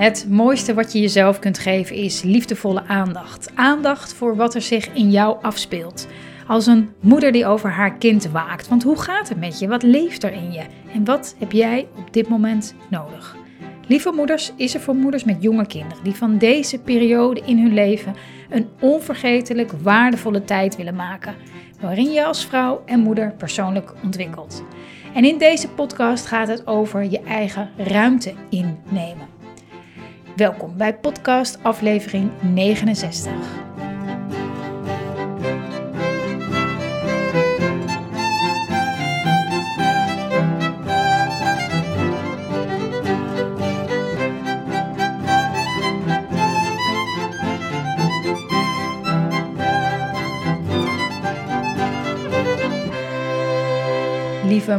Het mooiste wat je jezelf kunt geven is liefdevolle aandacht. Aandacht voor wat er zich in jou afspeelt. Als een moeder die over haar kind waakt. Want hoe gaat het met je? Wat leeft er in je? En wat heb jij op dit moment nodig? Lieve Moeders is er voor moeders met jonge kinderen die van deze periode in hun leven een onvergetelijk waardevolle tijd willen maken, waarin je als vrouw en moeder persoonlijk ontwikkelt. En in deze podcast gaat het over je eigen ruimte innemen. Welkom bij podcast aflevering 69.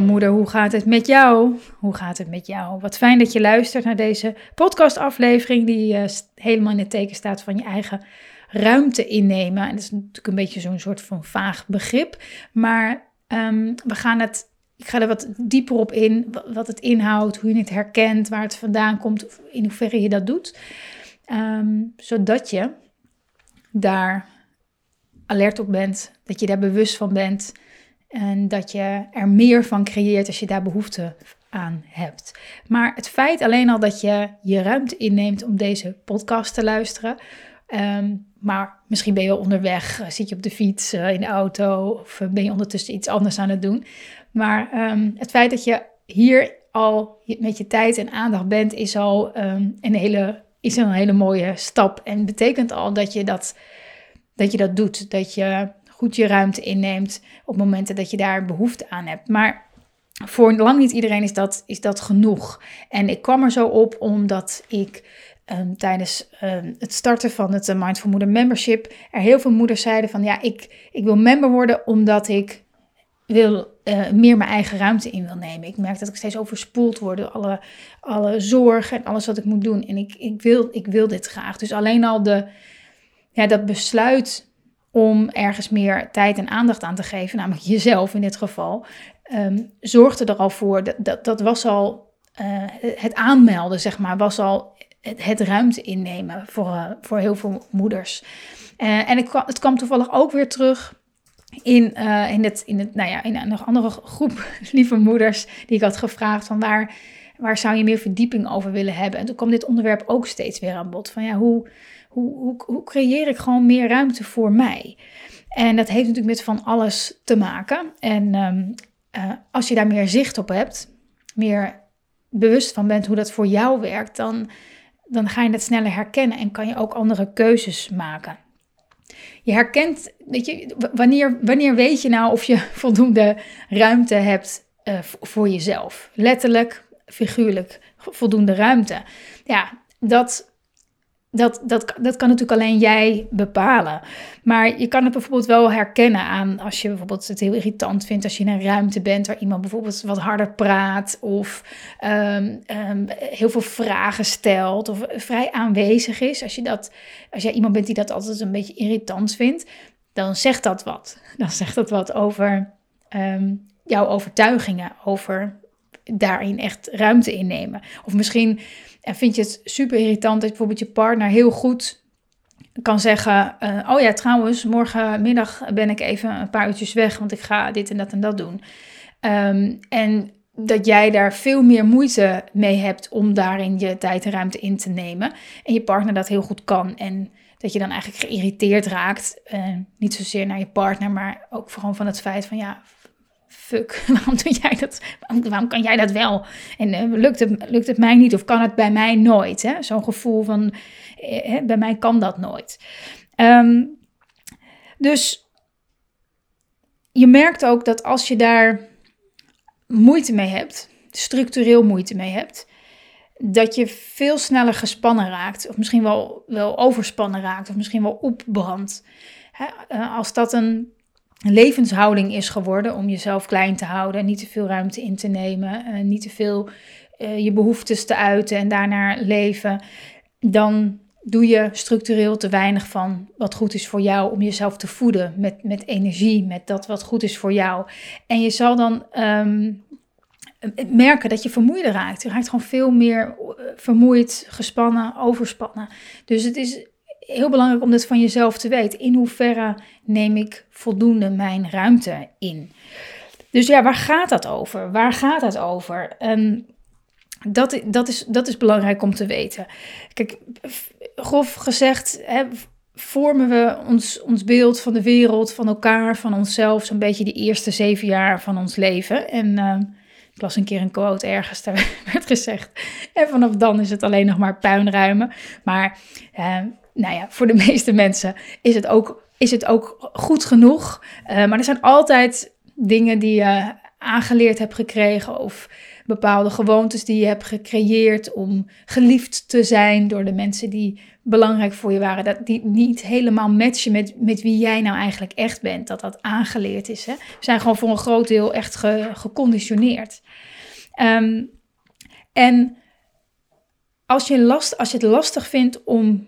Moeder, hoe gaat het met jou? Hoe gaat het met jou? Wat fijn dat je luistert naar deze podcastaflevering die uh, helemaal in het teken staat van je eigen ruimte innemen. En dat is natuurlijk een beetje zo'n soort van vaag begrip, maar um, we gaan het ik ga er wat dieper op in, wat het inhoudt, hoe je het herkent, waar het vandaan komt, in hoeverre je dat doet. Um, zodat je daar alert op bent, dat je daar bewust van bent en dat je er meer van creëert als je daar behoefte aan hebt. Maar het feit alleen al dat je je ruimte inneemt om deze podcast te luisteren. Ehm, maar misschien ben je wel onderweg, eh, zit je op de fiets, uh, in de auto of eh, ben je ondertussen iets anders aan het doen. Maar um, het feit dat je hier al met je tijd en aandacht bent, is al um, een, hele, is een hele mooie stap. En betekent al dat je dat, dat je dat doet. Dat je goed je ruimte inneemt op momenten dat je daar behoefte aan hebt. Maar voor lang niet iedereen is dat, is dat genoeg. En ik kwam er zo op omdat ik um, tijdens um, het starten van het Mindful Moeder Membership er heel veel moeders zeiden van ja, ik, ik wil member worden omdat ik wil, uh, meer mijn eigen ruimte in wil nemen. Ik merk dat ik steeds overspoeld word door alle, alle zorgen en alles wat ik moet doen. En ik, ik, wil, ik wil dit graag. Dus alleen al de, ja, dat besluit om ergens meer tijd en aandacht aan te geven, namelijk jezelf in dit geval, um, zorgde er al voor, dat, dat, dat was al uh, het aanmelden, zeg maar, was al het, ruimte innemen voor, uh, voor heel veel moeders. Uh, en kwam, het kwam toevallig ook weer terug in, in, het, in, het, nou ja, in een nog andere groep lieve moeders die ik had gevraagd van waar, waar zou je meer verdieping over willen hebben. En toen kwam dit onderwerp ook steeds weer aan bod. Van ja, hoe, hoe, hoe, hoe creëer ik gewoon meer ruimte voor mij? En dat heeft natuurlijk met van alles te maken. En um, uh, als je daar meer zicht op hebt, meer bewust van bent hoe dat voor jou werkt, dan, dan ga je het sneller herkennen en kan je ook andere keuzes maken. Je herkent, weet je, wanneer, wanneer weet je nou of je voldoende ruimte hebt uh, voor jezelf? Letterlijk, figuurlijk, voldoende ruimte. Ja, dat dat, dat, dat kan natuurlijk alleen jij bepalen. Maar je kan het bijvoorbeeld wel herkennen aan als je bijvoorbeeld het heel irritant vindt als je in een ruimte bent waar iemand bijvoorbeeld wat harder praat of um, um, heel veel vragen stelt of vrij aanwezig is. Als, je dat, als jij iemand bent die dat altijd een beetje irritant vindt, dan zegt dat wat. Dan zegt dat wat over um, jouw overtuigingen, over daarin echt ruimte innemen. Of misschien en vind je het super irritant dat bijvoorbeeld je partner heel goed kan zeggen: uh, Oh ja, trouwens, morgenmiddag ben ik even een paar uurtjes weg, want ik ga dit en dat en dat doen. Um, en dat jij daar veel meer moeite mee hebt om daarin je tijd en ruimte in te nemen. En je partner dat heel goed kan. En dat je dan eigenlijk geïrriteerd raakt. Uh, niet zozeer naar je partner, maar ook gewoon van het feit van ja, waarom doe jij dat? Waarom, kan jij dat wel? En uh, lukt, het, lukt het mij niet of kan het bij mij nooit? Zo'n gevoel van, eh, bij mij kan dat nooit. Um, dus je merkt ook dat als je daar moeite mee hebt, structureel moeite mee hebt, dat je veel sneller gespannen raakt, of misschien wel, wel overspannen raakt, of misschien wel opbrandt. Uh, als dat een levenshouding is geworden om jezelf klein te houden, niet te veel ruimte in te nemen, uh, niet te veel uh, je behoeftes te uiten en daarnaar leven, dan doe je structureel te weinig van wat goed is voor jou om jezelf te voeden met, met energie, met dat wat goed is voor jou. En je zal dan um, merken dat je vermoeider raakt. Je raakt gewoon veel meer vermoeid, gespannen, overspannen. Dus het is heel belangrijk om dit van jezelf te weten. In hoeverre neem ik voldoende mijn ruimte in? Dus ja, waar gaat dat over? Waar gaat dat over? En dat, dat, is, dat is belangrijk om te weten. Kijk, grof gezegd, hè, vormen we ons, ons beeld van de wereld, van elkaar, van onszelf, zo'n beetje de eerste zeven jaar van ons leven. En uh, ik las een keer een quote ergens, daar werd gezegd, en vanaf dan is het alleen nog maar puinruimen. Maar uh, nou ja, voor de meeste mensen is het ook, is het ook goed genoeg. Uh, maar er zijn altijd dingen die je aangeleerd hebt gekregen of bepaalde gewoontes die je hebt gecreëerd om geliefd te zijn door de mensen die belangrijk voor je waren. Dat die niet helemaal matchen met, met wie jij nou eigenlijk echt bent. Dat dat aangeleerd is. Hè? We zijn gewoon voor een groot deel echt geconditioneerd. Um, en als je, last, als je het lastig vindt om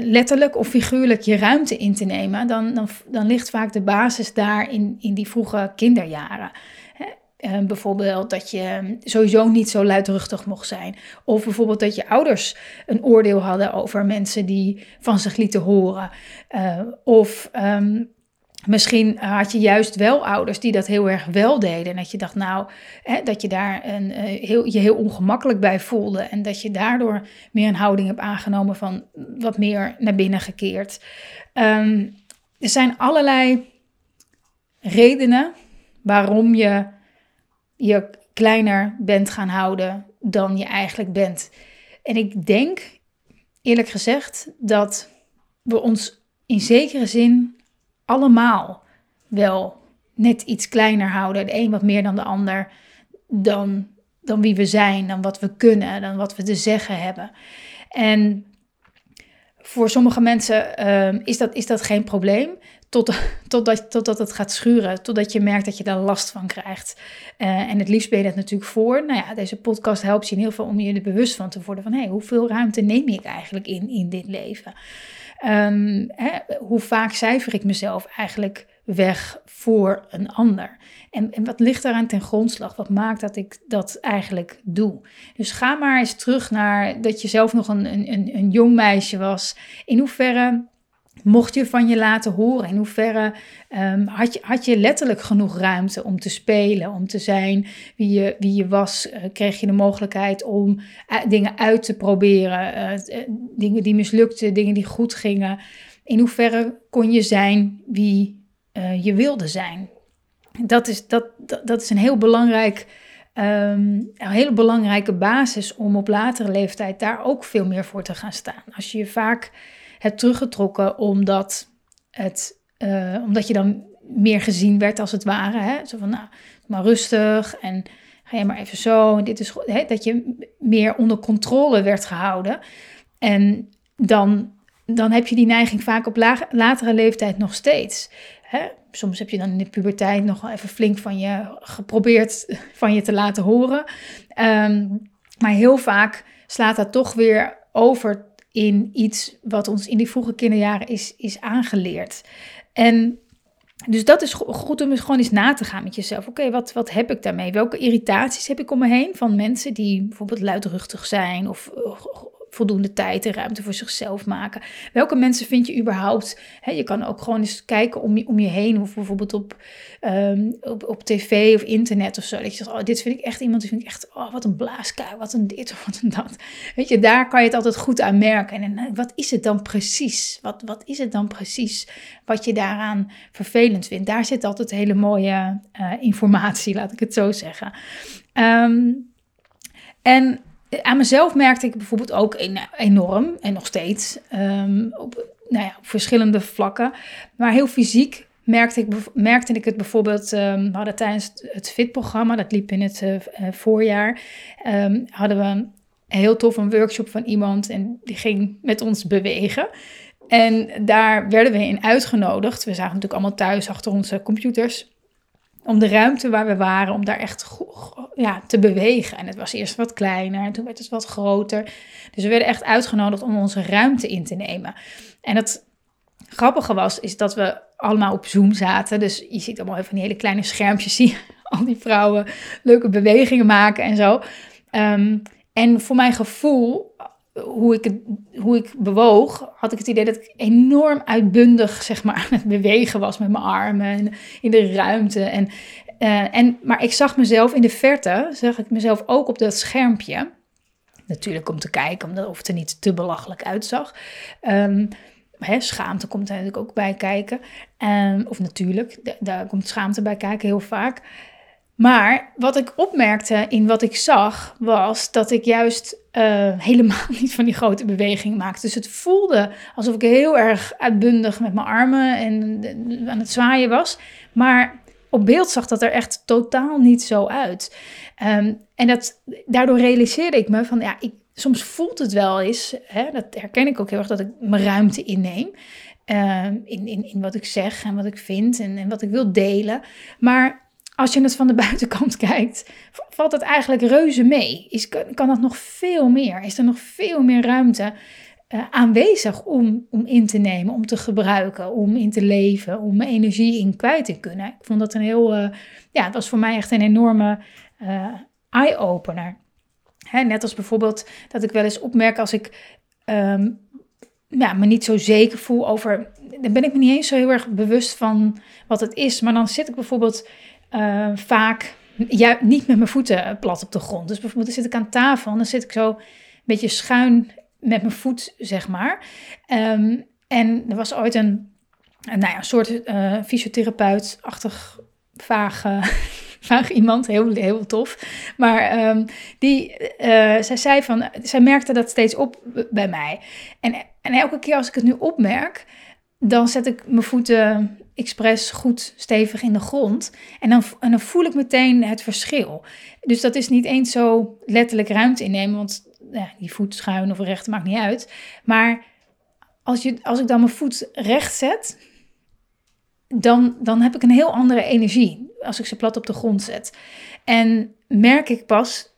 letterlijk of figuurlijk je ruimte in te nemen, dan, dan, dan ligt vaak de basis daar in, in die vroege kinderjaren. Uh, bijvoorbeeld dat je sowieso niet zo luidruchtig mocht zijn. Of bijvoorbeeld dat je ouders een oordeel hadden over mensen die van zich lieten horen. Uh, of um, Misschien had je juist wel ouders die dat heel erg wel deden. En dat je dacht, nou, hè, dat je daar een, uh, heel, je heel ongemakkelijk bij voelde. En dat je daardoor meer een houding hebt aangenomen van wat meer naar binnen gekeerd. Um, er zijn allerlei redenen waarom je je kleiner bent gaan houden dan je eigenlijk bent. En ik denk, eerlijk gezegd, dat we ons in zekere zin allemaal wel net iets kleiner houden. De een wat meer dan de ander. Dan, dan wie we zijn, dan wat we kunnen, dan wat we te zeggen hebben. En voor sommige mensen uh, is, dat, is dat geen probleem. Tot, totdat, totdat het gaat schuren. Totdat je merkt dat je daar last van krijgt. Uh, en het liefst ben je dat natuurlijk voor. Nou ja, deze podcast helpt je in heel veel om je er bewust van te worden. Van hé, hey, hoeveel ruimte neem ik eigenlijk in, in dit leven? Um, hè, hoe vaak cijfer ik mezelf eigenlijk weg voor een ander? En, en wat ligt daaraan ten grondslag? Wat maakt dat ik dat eigenlijk doe? Dus ga maar eens terug naar dat je zelf nog een, een, een jong meisje was. In hoeverre mocht je van je laten horen? In hoeverre um, had, je, had je letterlijk genoeg ruimte om te spelen, om te zijn wie je, wie je was? Uh, kreeg je de mogelijkheid om uh, dingen uit te proberen, uh, dingen die mislukten, dingen die goed gingen? In hoeverre kon je zijn wie je wilde zijn? Dat is, dat, dat, dat is een heel belangrijk. Um, een hele belangrijke basis om op latere leeftijd daar ook veel meer voor te gaan staan. Als je je vaak hebt teruggetrokken omdat, het, uh, omdat je dan meer gezien werd als het ware. Hè? Zo van, nou, maar rustig en ga je maar even zo. Dit is, hè, dat je meer onder controle werd gehouden. En dan, dan heb je die neiging vaak op laag, latere leeftijd nog steeds. Hè? Soms heb je dan in de puberteit nog wel even flink van je geprobeerd van je te laten horen. Um, maar heel vaak slaat dat toch weer over in iets wat ons in die vroege kinderjaren is, is aangeleerd. En dus dat is goed om gewoon eens na te gaan met jezelf. Oké, wat, wat heb ik daarmee? Welke irritaties heb ik om me heen van mensen die bijvoorbeeld luidruchtig zijn of voldoende tijd en ruimte voor zichzelf maken. Welke mensen vind je überhaupt? Je kan ook gewoon eens kijken om je, om je heen, of bijvoorbeeld op, um, op, op tv of internet of zo. Dat je zegt, oh, dit vind ik echt iemand die vind ik echt, oh, wat een blaaskaar, wat een dit of wat een dat. Weet je, daar kan je het altijd goed aan merken. En, en wat is het dan precies? Wat, wat is het dan precies wat je daaraan vervelend vindt? Daar zit altijd hele mooie uh, informatie, laat ik het zo zeggen. Um, en aan mezelf merkte ik bijvoorbeeld ook enorm, en nog steeds, um, op, nou ja, verschillende vlakken. Maar heel fysiek merkte ik, merkte ik het bijvoorbeeld, um, we hadden tijdens het FIT-programma, dat liep in het uh, voorjaar, um, hadden we een heel tof een workshop van iemand en die ging met ons bewegen. En daar werden we in uitgenodigd. We zagen natuurlijk allemaal thuis achter onze computers om de ruimte waar we waren, om daar echt ja, te bewegen. En het was eerst wat kleiner en toen werd het wat groter. Dus we werden echt uitgenodigd om onze ruimte in te nemen. En het grappige was, is dat we allemaal op Zoom zaten. Dus je ziet allemaal van die hele kleine schermpjes zie al die vrouwen leuke bewegingen maken en zo. Ehm, en voor mijn gevoel hoe ik, hoe ik bewoog, had ik het idee dat ik enorm uitbundig zeg maar, aan het bewegen was met mijn armen en in de ruimte. En, uh, en, maar ik zag mezelf in de verte, zag ik mezelf ook op dat schermpje. Natuurlijk om te kijken of het er niet te belachelijk uitzag. Um, hè, schaamte komt er natuurlijk ook bij kijken. Um, of natuurlijk, daar komt schaamte bij kijken heel vaak. Maar wat ik opmerkte in wat ik zag, was dat ik juist uh, helemaal niet van die grote bewegingen maakte. Dus het voelde alsof ik heel erg uitbundig met mijn armen en aan het zwaaien was. Maar op beeld zag dat er echt totaal niet zo uit. Um, en dat, daardoor realiseerde ik me van, ja, ik, soms voelt het wel eens, hè, dat herken ik ook heel erg, dat ik mijn ruimte inneem. Uh, in, in, in wat ik zeg en wat ik vind en, en wat ik wil delen. Maar als je het van de buitenkant kijkt, valt het eigenlijk reuze mee. Is, kan dat nog veel meer? Is er nog veel meer ruimte uh, aanwezig om, om in te nemen, om te gebruiken, om in te leven, om energie in kwijt te kunnen? Ik vond dat een heel, uh, ja, het was voor mij echt een enorme uh, eye-opener. net als bijvoorbeeld dat ik wel eens opmerk als ik um, ja, me niet zo zeker voel over. Dan ben ik me niet eens zo heel erg bewust van wat het is. Maar dan zit ik bijvoorbeeld uh, vaak ja, niet met mijn voeten plat op de grond. Dus bijvoorbeeld dan zit ik aan tafel en dan zit ik zo een beetje schuin met mijn voet, zeg maar. Um, en er was ooit een, nou ja, een soort uh, fysiotherapeut-achtig vaag iemand, heel, heel tof. Maar um, die, uh, zij zei van, zij merkte dat steeds op bij mij. En, en elke keer als ik het nu opmerk, dan zet ik mijn voeten expres goed stevig in de grond. En dan, dan voel ik meteen het verschil. Dus dat is niet eens zo letterlijk ruimte innemen, want ja, die voet schuin of recht maakt niet uit. Maar als, je, als ik dan mijn voet recht zet, dan, dan heb ik een heel andere energie als ik ze plat op de grond zet. En merk ik pas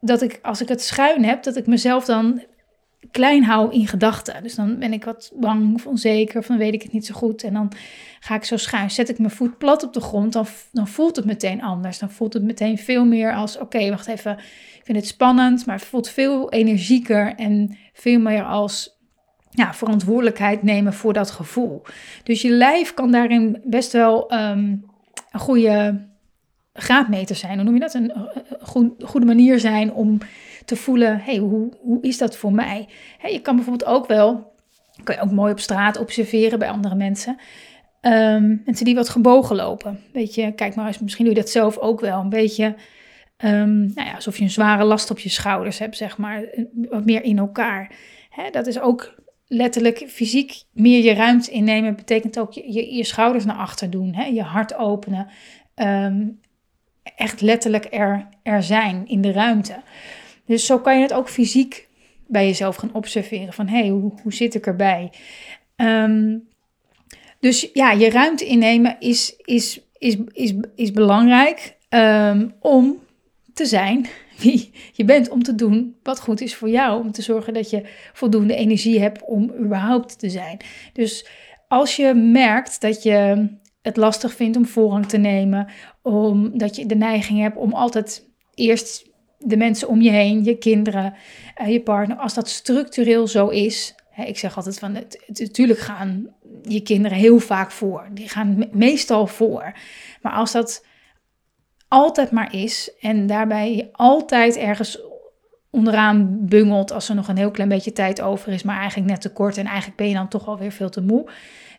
dat ik, als ik het schuin heb, dat ik mezelf dan klein hou in gedachten. Dus dan ben ik wat bang of onzeker, dan weet ik het niet zo goed. En dan ga ik zo schuin, zet ik mijn voet plat op de grond, dan, dan voelt het meteen anders. Dan voelt het meteen veel meer als, oké, wacht even, ik vind het spannend, maar het voelt veel energieker en veel meer als ja, verantwoordelijkheid nemen voor dat gevoel. Dus je lijf kan daarin best wel um, een goede graadmeter zijn. Hoe noem je dat? Een, een goede manier zijn om te voelen, hey, hoe, hoe is dat voor mij? je kan bijvoorbeeld ook wel, kan je ook mooi op straat observeren bij andere mensen. Um, mensen die wat gebogen lopen. Weet je, kijk maar eens, misschien doe je dat zelf ook wel. Een beetje, um, nou ja, alsof je een zware last op je schouders hebt, zeg maar. Wat meer in elkaar. Dat is ook letterlijk fysiek meer je ruimte innemen. Betekent ook je, je, schouders naar achter doen. Je hart openen. Um, echt letterlijk er, er zijn in de ruimte. Dus zo kan je het ook fysiek bij jezelf gaan observeren. Van hé, hey, hoe, hoe zit ik erbij? Um, dus ja, je ruimte innemen is, is, is, is, is belangrijk um, om te zijn wie je bent. Om te doen wat goed is voor jou. Om te zorgen dat je voldoende energie hebt om überhaupt te zijn. Dus als je merkt dat je het lastig vindt om voorrang te nemen. Omdat je de neiging hebt om altijd eerst de mensen om je heen, je kinderen, uh, je partner, als dat structureel zo is. Hè, ik zeg altijd van, natuurlijk gaan je kinderen heel vaak voor. Die gaan meestal voor. Maar als dat altijd maar is en daarbij altijd ergens onderaan bungelt als er nog een heel klein beetje tijd over is, maar eigenlijk net te kort en eigenlijk ben je dan toch alweer veel te moe.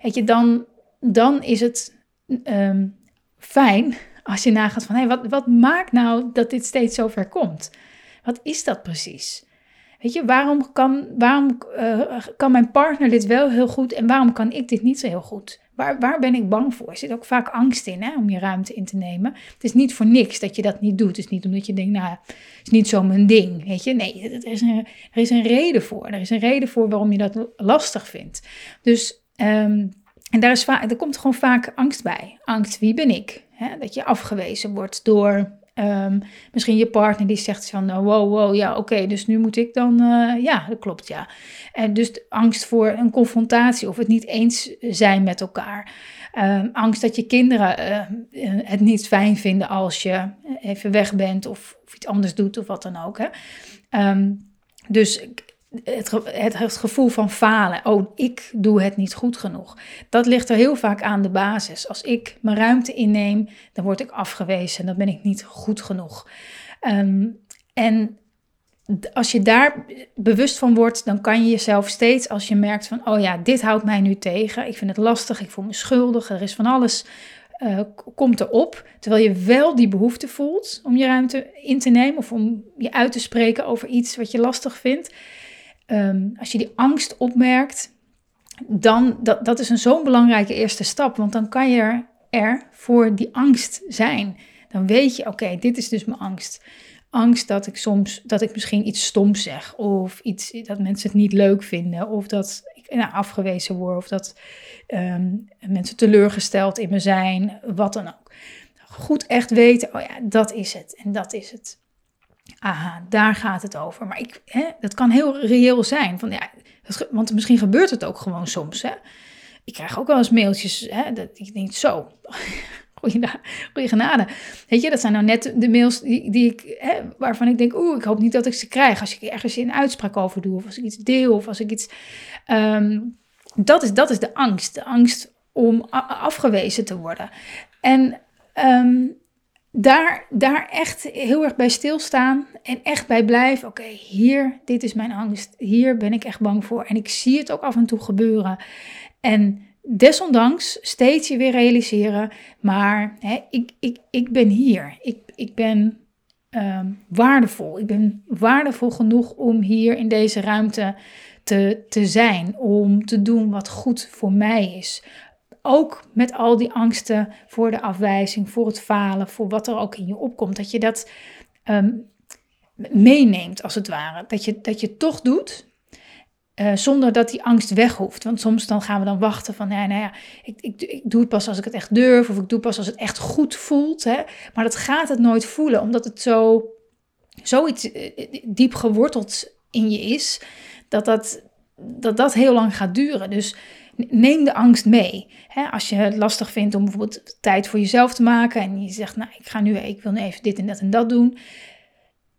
Weet je, dan, dan is het um, fijn als je nagaat van, hé, wat, wat maakt nou dat dit steeds zo ver komt? Wat is dat precies? Weet je, waarom kan, waarom, uh, kan mijn partner dit wel heel goed en waarom kan ik dit niet zo heel goed? Waar, waar ben ik bang voor? Er zit ook vaak angst in hè, om je ruimte in te nemen. Het is niet voor niks dat je dat niet doet. Het is niet omdat je denkt, nou, het is niet zo mijn ding. Weet je, nee, er is, een, er is een reden voor. Er is een reden voor waarom je dat lastig vindt. Dus, um, en daar, is vaak, er komt gewoon vaak angst bij. Angst, wie ben ik? Dat je afgewezen wordt door Ehm, misschien je partner die zegt van uh, wow, wow, ja, oké, dus nu moet ik dan, uh, ja, dat klopt, ja. En dus angst voor een confrontatie of het niet eens zijn met elkaar. Um, angst dat je kinderen uh, het niet fijn vinden als je even weg bent of, of iets anders doet of wat dan ook. Hè. Um, dus het, het, gevoel van falen. Oh, ik doe het niet goed genoeg. Dat ligt er heel vaak aan de basis. Als ik mijn ruimte inneem, dan word ik afgewezen. Dan ben ik niet goed genoeg. Um, en als je daar bewust van wordt, dan kan je jezelf steeds, als je merkt van, oh ja, dit houdt mij nu tegen. Ik vind het lastig, ik voel me schuldig, er is van alles, uh, komt erop. Terwijl je wel die behoefte voelt om je ruimte in te nemen of om je uit te spreken over iets wat je lastig vindt um, als je die angst opmerkt, dan dat, dat is een zo'n belangrijke eerste stap. Want dan kan je er voor die angst zijn. Dan weet je, oké, dit is dus mijn angst. Angst dat ik soms, dat ik misschien iets stoms zeg. Of iets dat mensen het niet leuk vinden. Of dat ik nou, afgewezen word. Of dat um, mensen teleurgesteld in me zijn. Wat dan ook. Goed echt weten, oh ja, dat is het. En dat is het aha, daar gaat het over. Maar ik, hè, dat kan heel reëel zijn. Van, ja, want misschien gebeurt het ook gewoon soms. Hè. Ik krijg ook wel eens mailtjes hè, dat ik denk, zo, goeie, genade. Weet je, dat zijn nou net de mails die, die ik, hè, waarvan ik denk, oeh, ik hoop niet dat ik ze krijg. Als ik ergens een uitspraak over doe, of als ik iets deel, of als ik iets... Um, dat, is, dat is de angst. De angst om afgewezen te worden. En um, daar, daar echt heel erg bij stilstaan en echt bij blijven. Oké, hier, dit is mijn angst. Hier ben ik echt bang voor. En ik zie het ook af en toe gebeuren. En desondanks steeds je weer realiseren. Maar hè, ik, ik, ik ben hier. Ik, ik ben um, waardevol. Ik ben waardevol genoeg om hier in deze ruimte te, te zijn. Om te doen wat goed voor mij is ook met al die angsten voor de afwijzing, voor het falen, voor wat er ook in je opkomt, dat je dat um, meeneemt als het ware. Dat je, dat je toch doet, uh, zonder dat die angst weg hoeft. Want soms dan gaan we dan wachten van, ja, nou ja, ik, ik, ik, doe het pas als ik het echt durf, of ik doe pas als het echt goed voelt. Hè? Maar dat gaat het nooit voelen, omdat het zo, zoiets uh, diep geworteld in je is, dat dat, dat dat heel lang gaat duren. Dus neem de angst mee. als je het lastig vindt om bijvoorbeeld tijd voor jezelf te maken en je zegt, nou, ik ga nu, ik wil nu even dit en dat en dat doen.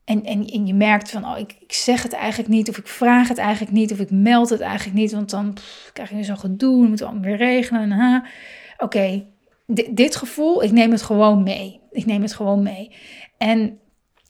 En, en, en je merkt van, oh, ik, ik zeg het eigenlijk niet, of ik vraag het eigenlijk niet, of ik meld het eigenlijk niet, want dan krijg je zo'n gedoe, moeten we allemaal weer regelen. Oké, dit gevoel, ik neem het gewoon mee. Ik neem het gewoon mee. En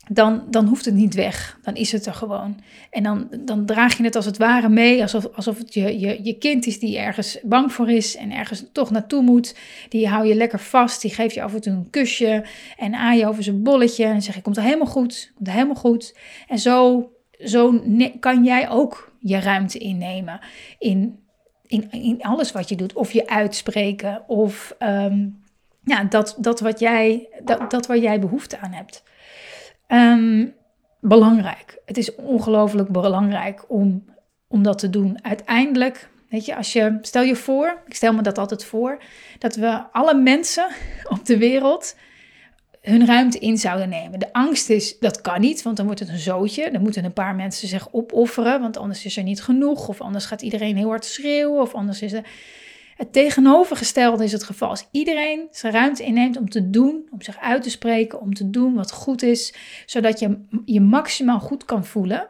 dan, dan hoeft het niet weg. Dan is het er gewoon. En dan, dan draag je het als het ware mee, alsof, alsof het je, je, je kind is die ergens bang voor is en ergens toch naartoe moet. Die hou je lekker vast, die geeft je af en toe een kusje en aai je over zijn bolletje en zeg je, komt er helemaal goed, komt er helemaal goed. En zo, zo kan jij ook je ruimte innemen in, in, in alles wat je doet. Of je uitspreken, of um, ja, dat, dat, wat jij, dat, dat waar jij behoefte aan hebt. Um, belangrijk. Het is ongelooflijk belangrijk om, om dat te doen. Uiteindelijk, weet je, als je, stel je voor, ik stel me dat altijd voor, dat we alle mensen op de wereld hun ruimte in zouden nemen. De angst is, dat kan niet, want dan wordt het een zootje. Dan moeten een paar mensen zich opofferen, want anders is er niet genoeg. Of anders gaat iedereen heel hard schreeuwen, of anders is er... Het tegenovergestelde is het geval. Als iedereen zijn ruimte inneemt om te doen, om zich uit te spreken, om te doen wat goed is, zodat je je maximaal goed kan voelen.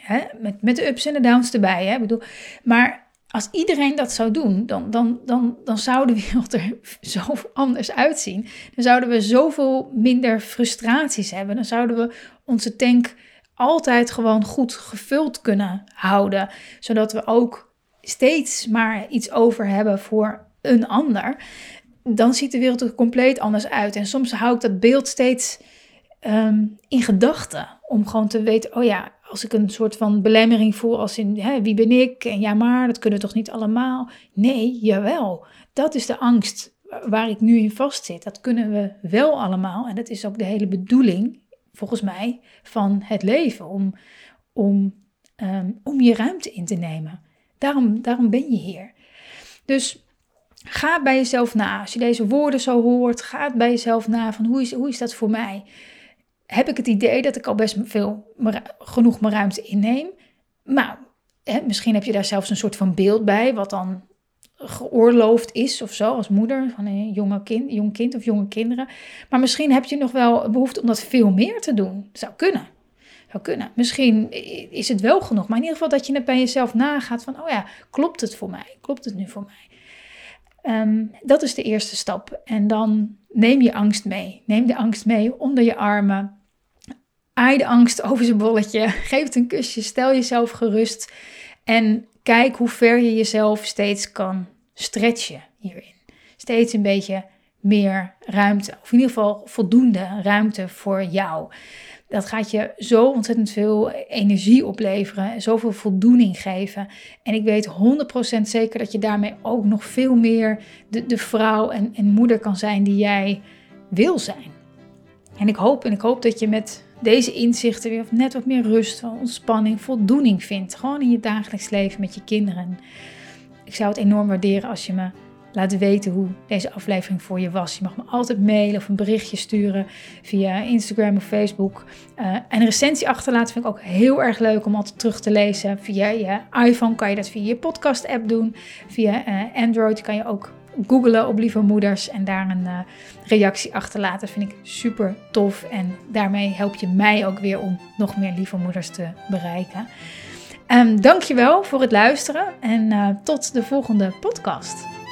Hè? Met, met de ups en de downs erbij. Hè? Ik bedoel, maar als iedereen dat zou doen, dan, dan, dan, dan zou de wereld er zo anders uitzien. Dan zouden we zoveel minder frustraties hebben. Dan zouden we onze tank altijd gewoon goed gevuld kunnen houden. Zodat we ook steeds maar iets over hebben voor een ander, dan ziet de wereld er compleet anders uit. En soms hou ik dat beeld steeds ehm, in gedachten. Om gewoon te weten, oh ja, als ik een soort van belemmering voel als in hè, wie ben ik? En ja, maar dat kunnen toch niet allemaal? Nee, jawel. Dat is de angst waar ik nu in vastzit. Dat kunnen we wel allemaal. En dat is ook de hele bedoeling, volgens mij, van het leven. Om, om, um, om je ruimte in te nemen. Daarom, daarom ben je hier. Dus ga bij jezelf na. Als je deze woorden zo hoort, ga bij jezelf na van hoe is, hoe is dat voor mij? Heb ik het idee dat ik al best veel genoeg mijn ruimte inneem? Maar hè, misschien heb je daar zelfs een soort van beeld bij, wat dan geoorloofd is of zo, als moeder van een jonge kind, jong kind of jonge kinderen. Maar misschien heb je nog wel behoefte om dat veel meer te doen. zou kunnen. Zou kunnen. Misschien is het wel genoeg, maar in ieder geval dat je het bij jezelf nagaat van, oh ja, klopt het voor mij? Klopt het nu voor mij? Ehm, dat is de eerste stap. En dan neem je angst mee. Neem de angst mee onder je armen. Aai de angst over zijn bolletje. Geef het een kusje. Stel jezelf gerust. En kijk hoe ver je jezelf steeds kan stretchen hierin. Steeds een beetje meer ruimte. Of in ieder geval voldoende ruimte voor jou. Dat gaat je zo ontzettend veel energie opleveren, zoveel voldoening geven. En ik weet 100% zeker dat je daarmee ook nog veel meer de, de vrouw en, en moeder kan zijn die jij wil zijn. En ik hoop en ik hoop dat je met deze inzichten weer net wat meer rust, ontspanning, voldoening vindt. Gewoon in je dagelijks leven met je kinderen. Ik zou het enorm waarderen als je me laat weten hoe deze aflevering voor je was. Je mag me altijd mailen of een berichtje sturen via Instagram of Facebook. Uh, en een recensie achterlaten vind ik ook heel erg leuk om altijd terug te lezen. Via je iPhone kan je dat via je podcast app doen. Via uh, Android kan je ook googlen op lieve moeders en daar een uh, reactie achterlaten. Dat vind ik super tof en daarmee help je mij ook weer om nog meer lieve moeders te bereiken. Um, dankjewel voor het luisteren en tot de volgende podcast.